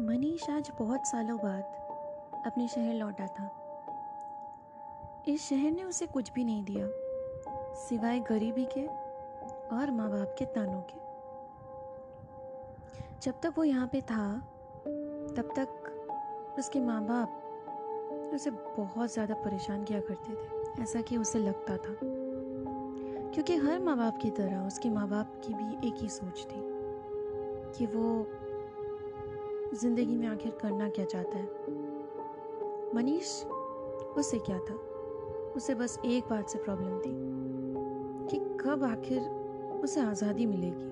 मनीष आज बहुत सालों बाद अपने शहर लौटा था। इस शहर ने उसे कुछ भी नहीं दिया, सिवाय गरीबी के और माँ बाप के तानों के। जब तक वो यहाँ पे था, तब तक उसके माँ बाप उसे बहुत ज़्यादा परेशान किया करते थे, ऐसा कि उसे लगता था। क्योंकि हर माँ बाप की तरह उसके माँ बाप की भी एक ही सोच थी कि वो ज़िंदगी में आखिर करना क्या चाहता है? मनीष, उसे क्या था? उसे बस एक बात से प्रॉब्लम थी कि कब आखिर उसे आज़ादी मिलेगी?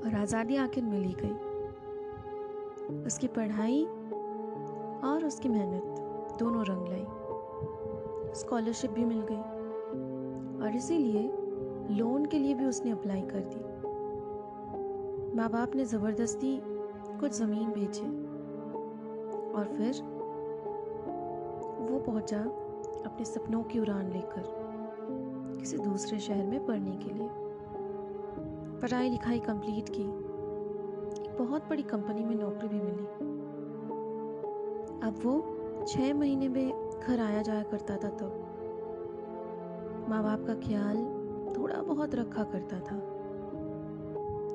और आज़ादी आखिर मिल ही गई। उसकी पढ़ाई और उसकी मेहनत दोनों रंग लाई। स्कॉलरशिप भी मिल गई। और इसीलिए लोन के लिए भी उसने अप्लाई कर दी। माँ बाप ने ज़बरदस्ती कुछ ज़मीन बेचे और फिर वो पहुँचा अपने सपनों की उड़ान लेकर किसी दूसरे शहर में पढ़ने के लिए। पढ़ाई लिखाई कंप्लीट की। एक बहुत बड़ी कंपनी में नौकरी भी मिली। अब वो छः महीने में घर आया जाया करता था तब। माँ बाप का ख्याल थोड़ा बहुत रखा करता था।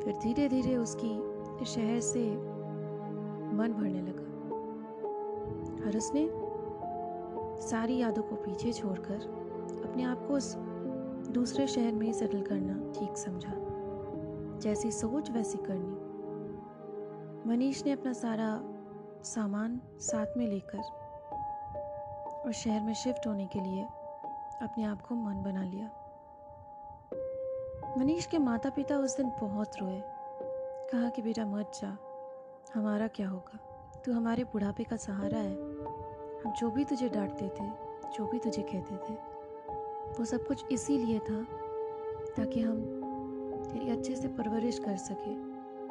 फिर धीरे धीरे उसकी शहर से मन भरने लगा। और उसने सारी यादों को पीछे छोड़कर अपने आप को उस दूसरे शहर में ही सेटल करना ठीक समझा। जैसी सोच वैसी करनी। मनीष ने अपना सारा सामान साथ में लेकर और शहर में शिफ्ट होने के लिए अपने आप को मन बना लिया। मनीष के माता पिता उस दिन बहुत रोए। कहा कि, बेटा, मत जा। हमारा क्या होगा? तू हमारे बुढ़ापे का सहारा है। हम जो भी तुझे डांटते थे, जो भी तुझे कहते थे, वो सब कुछ इसीलिए था ताकि हम तेरी अच्छे से परवरिश कर सके,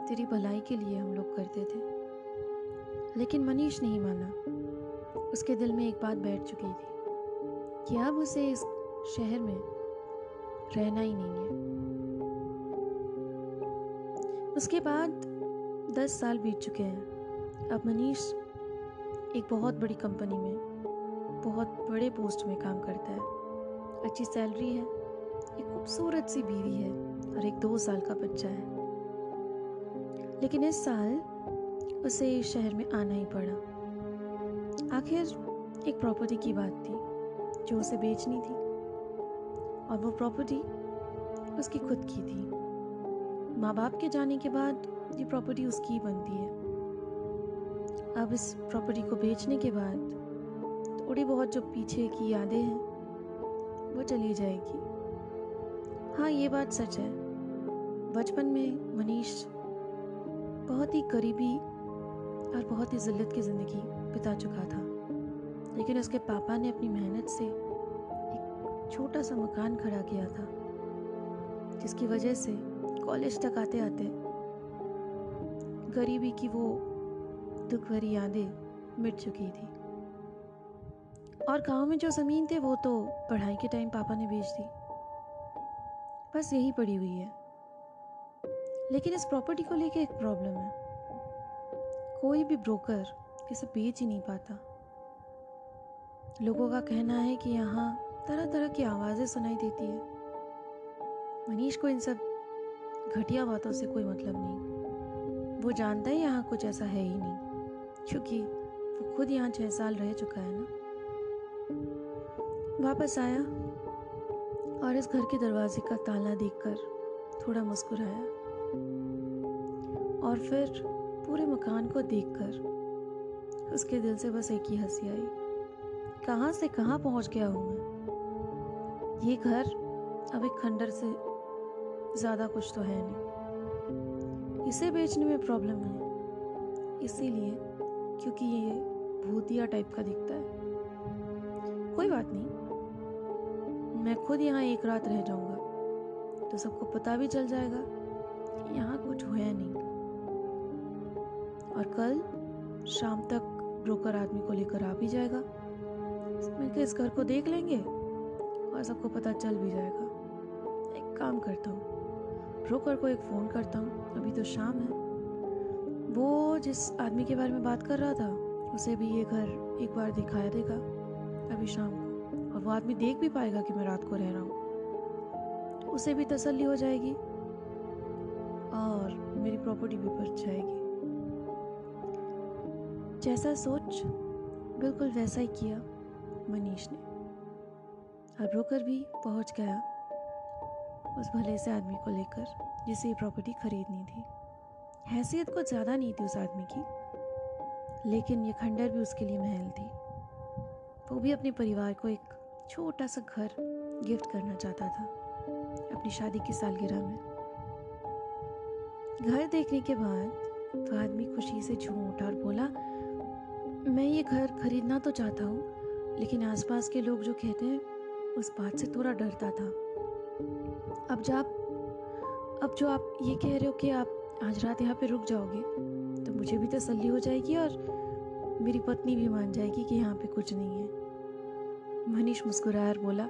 तेरी भलाई के लिए हम लोग करते थे। लेकिन मनीष नहीं माना। उसके दिल में एक बात बैठ चुकी थी कि अब उसे इस शहर में रहना ही नहीं है। उसके बाद दस साल बीत चुके हैं। अब मनीष एक बहुत बड़ी कंपनी में, बहुत बड़े पोस्ट में काम करता है। अच्छी सैलरी है, एक खूबसूरत सी बीवी है और एक दो साल का बच्चा है। लेकिन इस साल उसे शहर में आना ही पड़ा। आखिर एक प्रॉपर्टी की बात थी जो उसे बेचनी थी और वो प्रॉपर्टी उसकी खुद की थी। माँ बाप के जाने के बाद ये प्रॉपर्टी उसकी बनती है। अब इस प्रॉपर्टी को बेचने के बाद थोड़ी बहुत जो पीछे की यादें हैं, वो चली जाएगी। हाँ ये बात सच है। बचपन में मनीष बहुत ही गरीबी और बहुत ही जिल्लत की ज़िंदगी बिता चुका था। लेकिन उसके पापा ने अपनी मेहनत से एक छोटा सा मकान खड़ा किया था, जिसकी वजह से कॉलेज तक आते आते गरीबी की वो दुख भरी यादें मिट चुकी थी। और गाँव में जो ज़मीन थे, वो तो पढ़ाई के टाइम पापा ने बेच दी। बस यही पड़ी हुई है। लेकिन इस प्रॉपर्टी को लेके एक प्रॉब्लम है। कोई भी ब्रोकर इसे बेच ही नहीं पाता। लोगों का कहना है कि यहाँ तरह तरह की आवाज़ें सुनाई देती है। मनीष को इन सब घटिया बातों से कोई मतलब नहीं। वो जानता है यहाँ कुछ ऐसा है ही नहीं, क्योंकि वो खुद यहाँ छह साल रह चुका है ना। वापस आया और इस घर के दरवाजे का ताला देखकर थोड़ा मुस्कुराया और फिर पूरे मकान को देखकर उसके दिल से बस एक ही हँसी आई, कहाँ से कहाँ पहुँच गया हूँ मैं? ये घर अब एक खंडर से ज़्यादा कुछ तो है नहीं। इसे बेचने में प्रॉब्लम है। इसीलिए क्योंकि ये भूतिया टाइप का दिखता है। कोई बात नहीं। मैं खुद यहाँ एक रात रह जाऊँगा तो सबको पता भी चल जाएगा कि यहाँ कुछ हुआ नहीं। और कल शाम तक ब्रोकर आदमी को लेकर आ भी जाएगा। मिलकर इस घर को देख लेंगे? और सबको पता चल भी जाएगा। एक काम करता हूँ ब्रोकर को एक फ़ोन करता हूँ। अभी तो शाम है। वो जिस आदमी के बारे में बात कर रहा था, उसे भी ये घर एक बार दिखाया देगा, अभी शाम को। और वो आदमी देख भी पाएगा कि मैं रात को रह रहा हूँ। उसे भी तसल्ली हो जाएगी और मेरी प्रॉपर्टी भी बच जाएगी। जैसा सोच, बिल्कुल वैसा ही किया मनीष ने। और ब्रोकर भी पहुँच गया। उस भले से आदमी को लेकर जिसे ये प्रॉपर्टी खरीदनी थी। हैसियत कुछ ज़्यादा नहीं थी उस आदमी की, लेकिन ये खंडर भी उसके लिए महल थी। वो भी अपने परिवार को एक छोटा सा घर गिफ्ट करना चाहता था, अपनी शादी की सालगिरह में। घर देखने के बाद तो आदमी खुशी से झूम उठा और बोला, मैं ये घर खरीदना तो चाहता हूँ, लेकिन आसपास के लोग जो कहते हैं, उस बात से थोड़ा डरता था। अब जब अब जो आप ये कह रहे हो कि आप आज रात यहाँ पे रुक जाओगे तो मुझे भी तसल्ली हो जाएगी और मेरी पत्नी भी मान जाएगी कि यहाँ पे कुछ नहीं है। मनीष मुस्कुराया और बोला,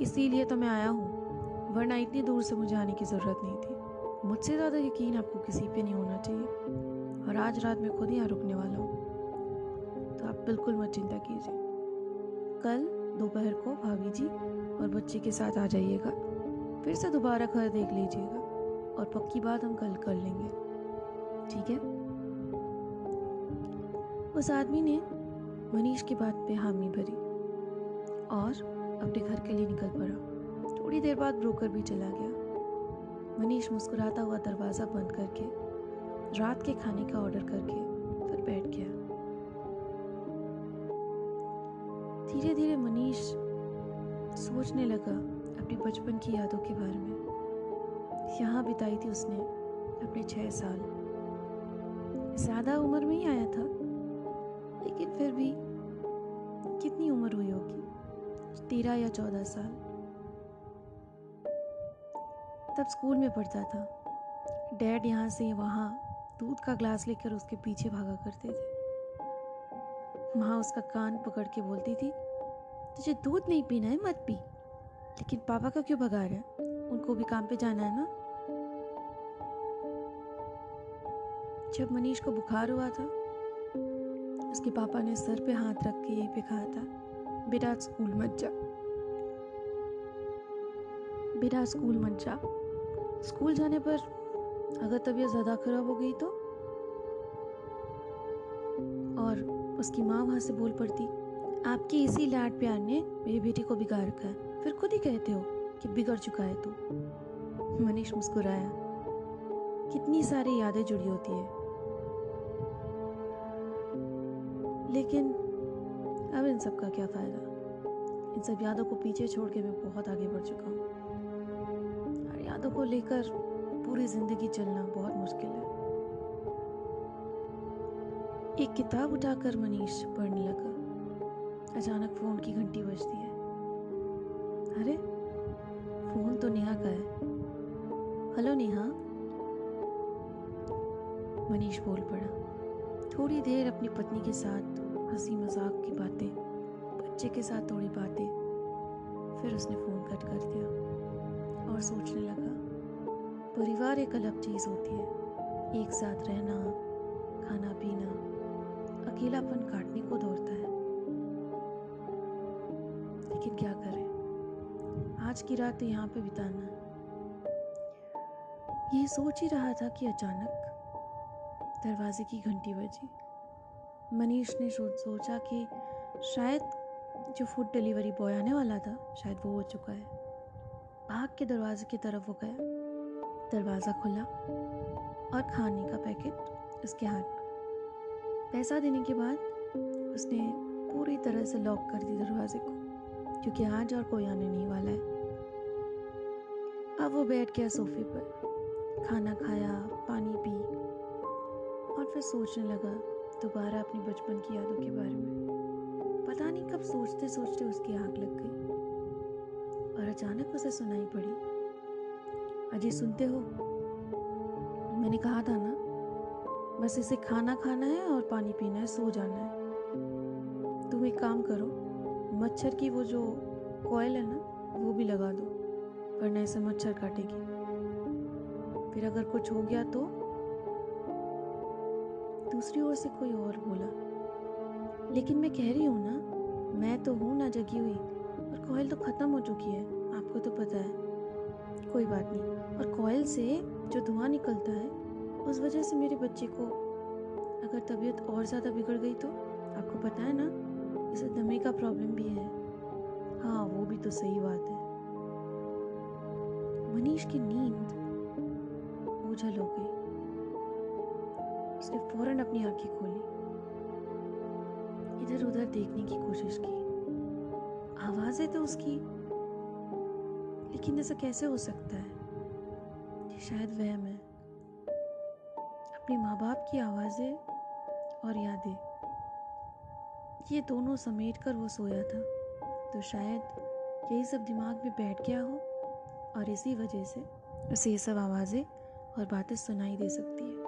इसीलिए तो मैं आया हूँ, वरना इतनी दूर से मुझे आने की ज़रूरत नहीं थी। मुझसे ज़्यादा यकीन आपको किसी पे नहीं होना चाहिए और आज रात मैं खुद यहाँ रुकने वाला हूँ। तो आप बिल्कुल मत चिंता कीजिए। कल दोपहर को भाभी जी और बच्चे के साथ आ जाइएगा। फिर से दोबारा घर देख लीजिएगा और पक्की बात हम कल कर लेंगे। ठीक है? उस आदमी ने मनीष की बात पे हामी भरी और अपने घर के लिए निकल पड़ा। थोड़ी देर बाद ब्रोकर भी चला गया। मनीष मुस्कुराता हुआ दरवाज़ा बंद करके, रात के खाने का ऑर्डर करके फिर बैठ गया। धीरे धीरे मनीष सोचने लगा अपने बचपन की यादों के बारे में। यहाँ बिताई थी उसने अपने छः साल। ज़्यादा उम्र में ही आया था। लेकिन फिर भी कितनी उम्र हुई होगी? तेरह या चौदह साल। तब स्कूल में पढ़ता था। डैड यहाँ से वहाँ दूध का ग्लास लेकर उसके पीछे भागा करते थे। माँ उसका कान पकड़ के बोलती थी, तुझे दूध नहीं पीना है, मत पी। लेकिन पापा का क्यों भगा रहा है? उनको भी काम पे जाना है ना? जब मनीष को बुखार हुआ था, उसके पापा ने सर पे हाथ रख के यहीं पे कहा था, बेटा, स्कूल मत जा। बेटा, स्कूल मत जा। स्कूल जाने पर अगर तबीयत ज़्यादा खराब हो गई तो? और उसकी माँ वहाँ से बोल पड़ती, आपके इसी लाड प्यार ने मेरी बेटी को बिगाड़ रखा है। फिर खुद ही कहते हो कि बिगड़ चुका है तू। मनीष मुस्कुराया। कितनी सारी यादें जुड़ी होती है। लेकिन अब इन सब का क्या फ़ायदा? इन सब यादों को पीछे छोड़ के मैं बहुत आगे बढ़ चुका हूँ। और यादों को लेकर पूरी ज़िंदगी चलना बहुत मुश्किल है। एक किताब उठाकर मनीष पढ़ने लगा। अचानक फ़ोन की घंटी बजती है। अरे, फ़ोन तो नेहा का है। हेलो नेहा। मनीष बोल पड़ा। थोड़ी देर अपनी पत्नी के साथ हँसी मज़ाक की बातें, बच्चे के साथ थोड़ी बातें, फिर उसने फ़ोन कट कर दिया और सोचने लगा, परिवार एक अलग चीज़ होती है। एक साथ रहना, खाना पीना, अकेलापन काटने को दौड़ता है। लेकिन क्या करें? आज की रात यहाँ पे बिताना ये सोच ही रहा था कि अचानक दरवाजे की घंटी बजी। मनीष ने सोचा कि शायद जो फ़ूड डिलीवरी बॉय आने वाला था, शायद वो हो चुका है। भाग के दरवाजे की तरफ़ वो गया। दरवाज़ा खुला और खाने का पैकेट उसके हाथ में। पैसा देने के बाद उसने पूरी तरह से लॉक कर दी दरवाजे को, क्योंकि आज और कोई आने नहीं वाला अब वो बैठ गया सोफे पर। खाना खाया, पानी पी और फिर सोचने लगा दोबारा अपनी बचपन की यादों के बारे में। पता नहीं कब सोचते सोचते उसकी आग लग गई और अचानक उसे सुनाई पड़ी। अजय सुनते हो? मैंने कहा था ना, बस इसे खाना खाना है और पानी पीना है, सो जाना है। तुम एक काम करो, मच्छर की वो जो कॉयल है ना, वो भी लगा दो। वरना इसे मच्छर काटेगी। फिर अगर कुछ हो गया तो? दूसरी ओर से कोई और बोला, लेकिन मैं कह रही हूँ ना, मैं तो हूँ ना जगी हुई, और कोयल तो ख़त्म हो चुकी है, आपको तो पता है। कोई बात नहीं, और कोयल से जो धुआँ निकलता है, उस वजह से मेरे बच्चे को अगर तबीयत और ज़्यादा बिगड़ गई तो? आपको पता है ना, इसे दमे का प्रॉब्लम भी है। हाँ वो भी तो सही बात है। मनीष की नींद ओझल हो गई। उसने फ़ौरन अपनी आँखें खोली। इधर उधर देखने की कोशिश की। आवाज़ें तो उसकी, लेकिन ऐसा कैसे हो सकता है? शायद वहम है। अपने माँ बाप की आवाज़ें और यादें। ये दोनों समेट कर वो सोया था। तो शायद यही सब दिमाग में बैठ गया हो। और इसी वजह से उसे ये सब आवाज़ें और बातें सुनाई दे सकती है।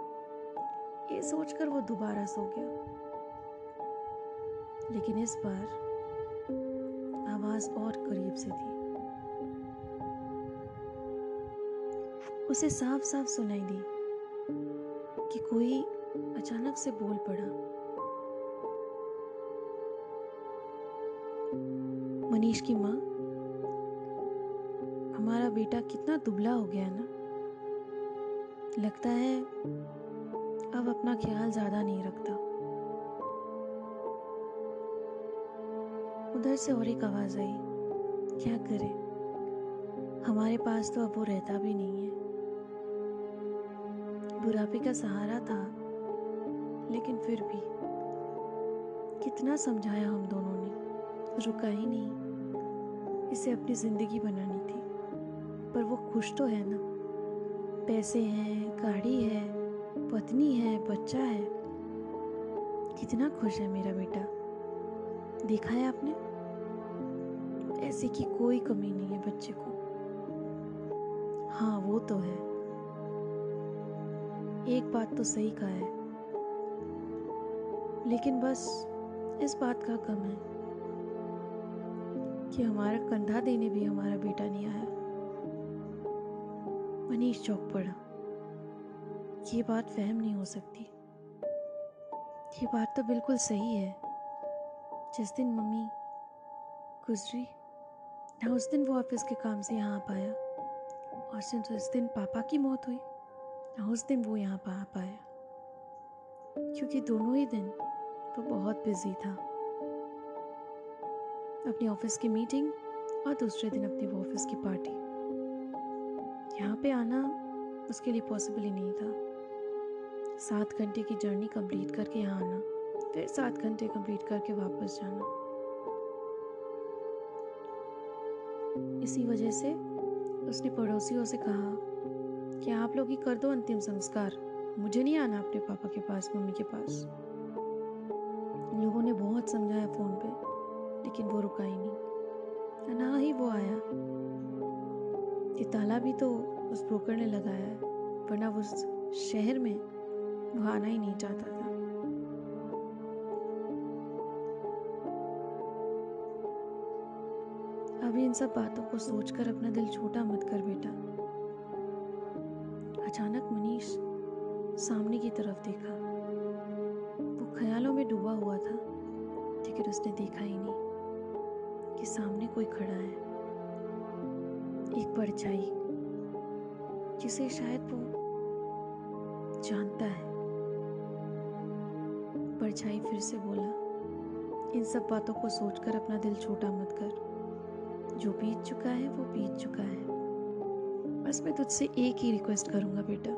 ये सोचकर वो दोबारा सो गया। लेकिन इस बार आवाज़ और करीब से थी। उसे साफ़ साफ़ सुनाई दी कि कोई अचानक से बोल पड़ा। मनीष की माँ बेटा कितना दुबला हो गया ना? लगता है अब अपना ख्याल ज़्यादा नहीं रखता। उधर से और एक आवाज़ आई, क्या करे? हमारे पास तो अब वो रहता भी नहीं है। बुढ़ापे का सहारा था, लेकिन फिर भी कितना समझाया हम दोनों ने। रुका ही नहीं, इसे अपनी ज़िंदगी बनानी थी। वो खुश तो है ना। पैसे हैं, गाड़ी है, पत्नी है, बच्चा है। कितना खुश है मेरा बेटा। देखा है आपने? ऐसे की कोई कमी नहीं है बच्चे को। हाँ वो तो है। एक बात तो सही कहा है। लेकिन बस, इस बात का कम है कि हमारा कंधा देने भी हमारा बेटा नहीं आया। मनीष चौक पड़ा ये बात फहम नहीं हो सकती। ये बात तो बिल्कुल सही है। जिस दिन मम्मी गुजरी, ना उस दिन वो ऑफ़िस के काम से यहाँ आ पाया। और सिर्फ़ जिस दिन पापा की मौत हुई, ना उस दिन वो यहाँ आ पाया। क्योंकि दोनों ही दिन वो बहुत बिज़ी था। अपनी ऑफ़िस की मीटिंग और दूसरे दिन अपनी वो ऑफ़िस की पार्टी यहाँ पे आना उसके लिए पॉसिबल ही नहीं था। सात घंटे की जर्नी कंप्लीट करके यहाँ आना, फिर सात घंटे कंप्लीट करके वापस जाना। इसी वजह से उसने पड़ोसियों से कहा कि आप लोग ही कर दो अंतिम संस्कार। मुझे नहीं आना अपने पापा के पास, मम्मी के पास। लोगों ने बहुत समझाया फ़ोन पे, लेकिन वो रुका ही नहीं। ना ही वो आया। ये ताला भी तो उस ब्रोकर ने लगाया है, वरना उस शहर में वो आना ही नहीं चाहता था। अभी इन सब बातों को सोचकर अपना दिल छोटा मत कर बेटा। अचानक मनीष सामने की तरफ़ देखा। वो ख्यालों में डूबा हुआ था, लेकिन उसने देखा ही नहीं कि सामने कोई खड़ा है। एक परछाई। जिसे शायद वो जानता है। परछाई फिर से बोला, इन सब बातों को सोचकर अपना दिल छोटा मत कर। जो बीत चुका है, वो बीत चुका है। बस मैं तुझसे एक ही रिक्वेस्ट करूँगा बेटा।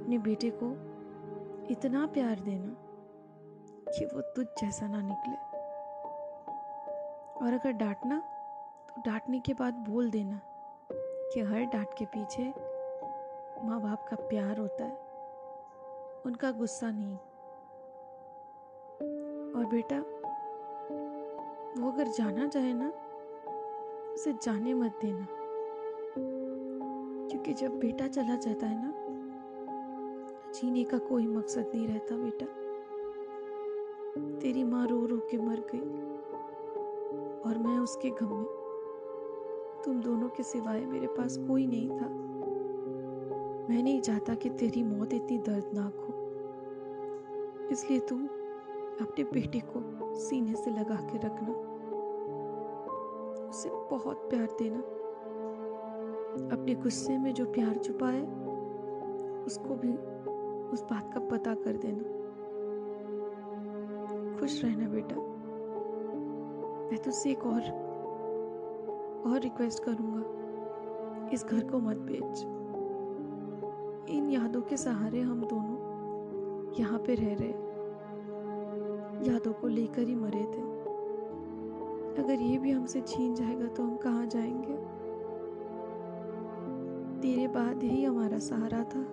अपने बेटे को इतना प्यार देना कि वो तुझ जैसा ना निकले। और अगर डांटना तो डांटने के बाद बोल देना। कि हर डांट के पीछे माँ बाप का प्यार होता है। उनका गुस्सा नहीं। और बेटा, वो अगर जाना चाहे ना, उसे जाने मत देना। क्योंकि जब बेटा चला जाता है ना, जीने का कोई मकसद नहीं रहता बेटा। तेरी माँ रो रो के मर गई, और मैं उसके गम में तुम दोनों के सिवाय मेरे पास कोई नहीं था। मैं नहीं चाहता कि तेरी मौत इतनी दर्दनाक हो। इसलिए तू अपने बेटे को सीने से लगा के रखना। उसे बहुत प्यार देना। अपने गुस्से में जो प्यार छुपा है उसको भी उस बात का पता कर देना। खुश रहना बेटा। मैं तुझसे एक और और रिक्वेस्ट करूँगा। इस घर को मत बेच। इन यादों के सहारे हम दोनों यहाँ पे रह रहे। यादों को लेकर ही मरे थे। अगर ये भी हमसे छीन जाएगा तो हम कहाँ जाएँगे? तेरे बाद ही हमारा सहारा था।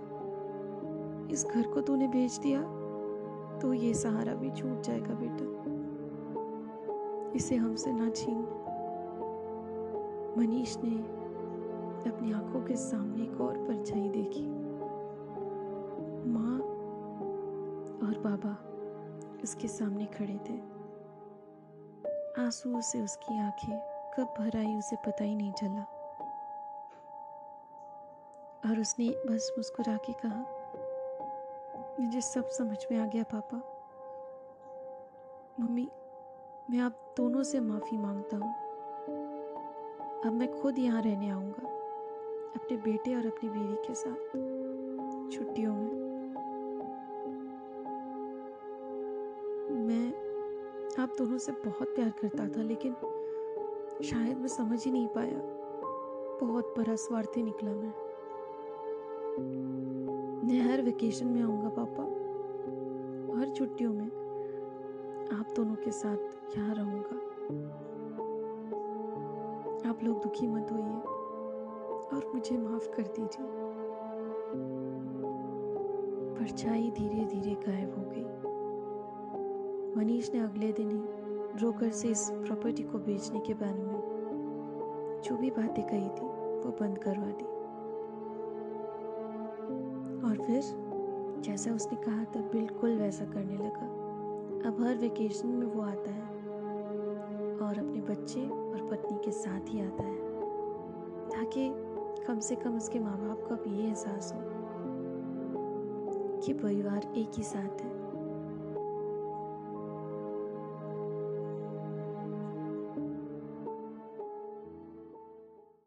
इस घर को तूने बेच दिया तो ये सहारा भी छूट जाएगा बेटा। इसे हमसे ना छीन। मनीष ने अपनी आँखों के सामने एक और परछाई देखी। माँ और बाबा उसके सामने खड़े थे। आंसुओं से उसकी आँखें, कब भर आई उसे पता ही नहीं चला। और उसने बस मुस्कुरा के कहा, मुझे सब समझ में आ गया पापा। मम्मी, मैं आप दोनों से माफ़ी माँगता हूँ। अब मैं खुद यहाँ रहने आऊँगा, अपने बेटे और अपनी बीवी के साथ, छुट्टियों में। मैं, आप दोनों से बहुत प्यार करता था, लेकिन शायद मैं समझ ही नहीं पाया। बहुत बड़ा स्वार्थी निकला मैं। मैं हर वेकेशन में आऊँगा, पापा। हर छुट्टियों में आप दोनों के साथ यहाँ रहूँगा। आप लोग दुखी मत होइए और मुझे माफ़ कर दीजिए। परछाई धीरे धीरे गायब हो गई। मनीष ने अगले दिन ही ब्रोकर से इस प्रॉपर्टी को बेचने के बारे में जो भी बातें कही थी, वो बंद करवा दी। और फिर, जैसा उसने कहा था बिल्कुल वैसा करने लगा। अब हर वेकेशन में वो आता है। और अपने बच्चे और पत्नी के साथ ही आता है, ताकि कम से कम उसके माँ बाप को अब ये एहसास हो कि परिवार एक ही साथ है।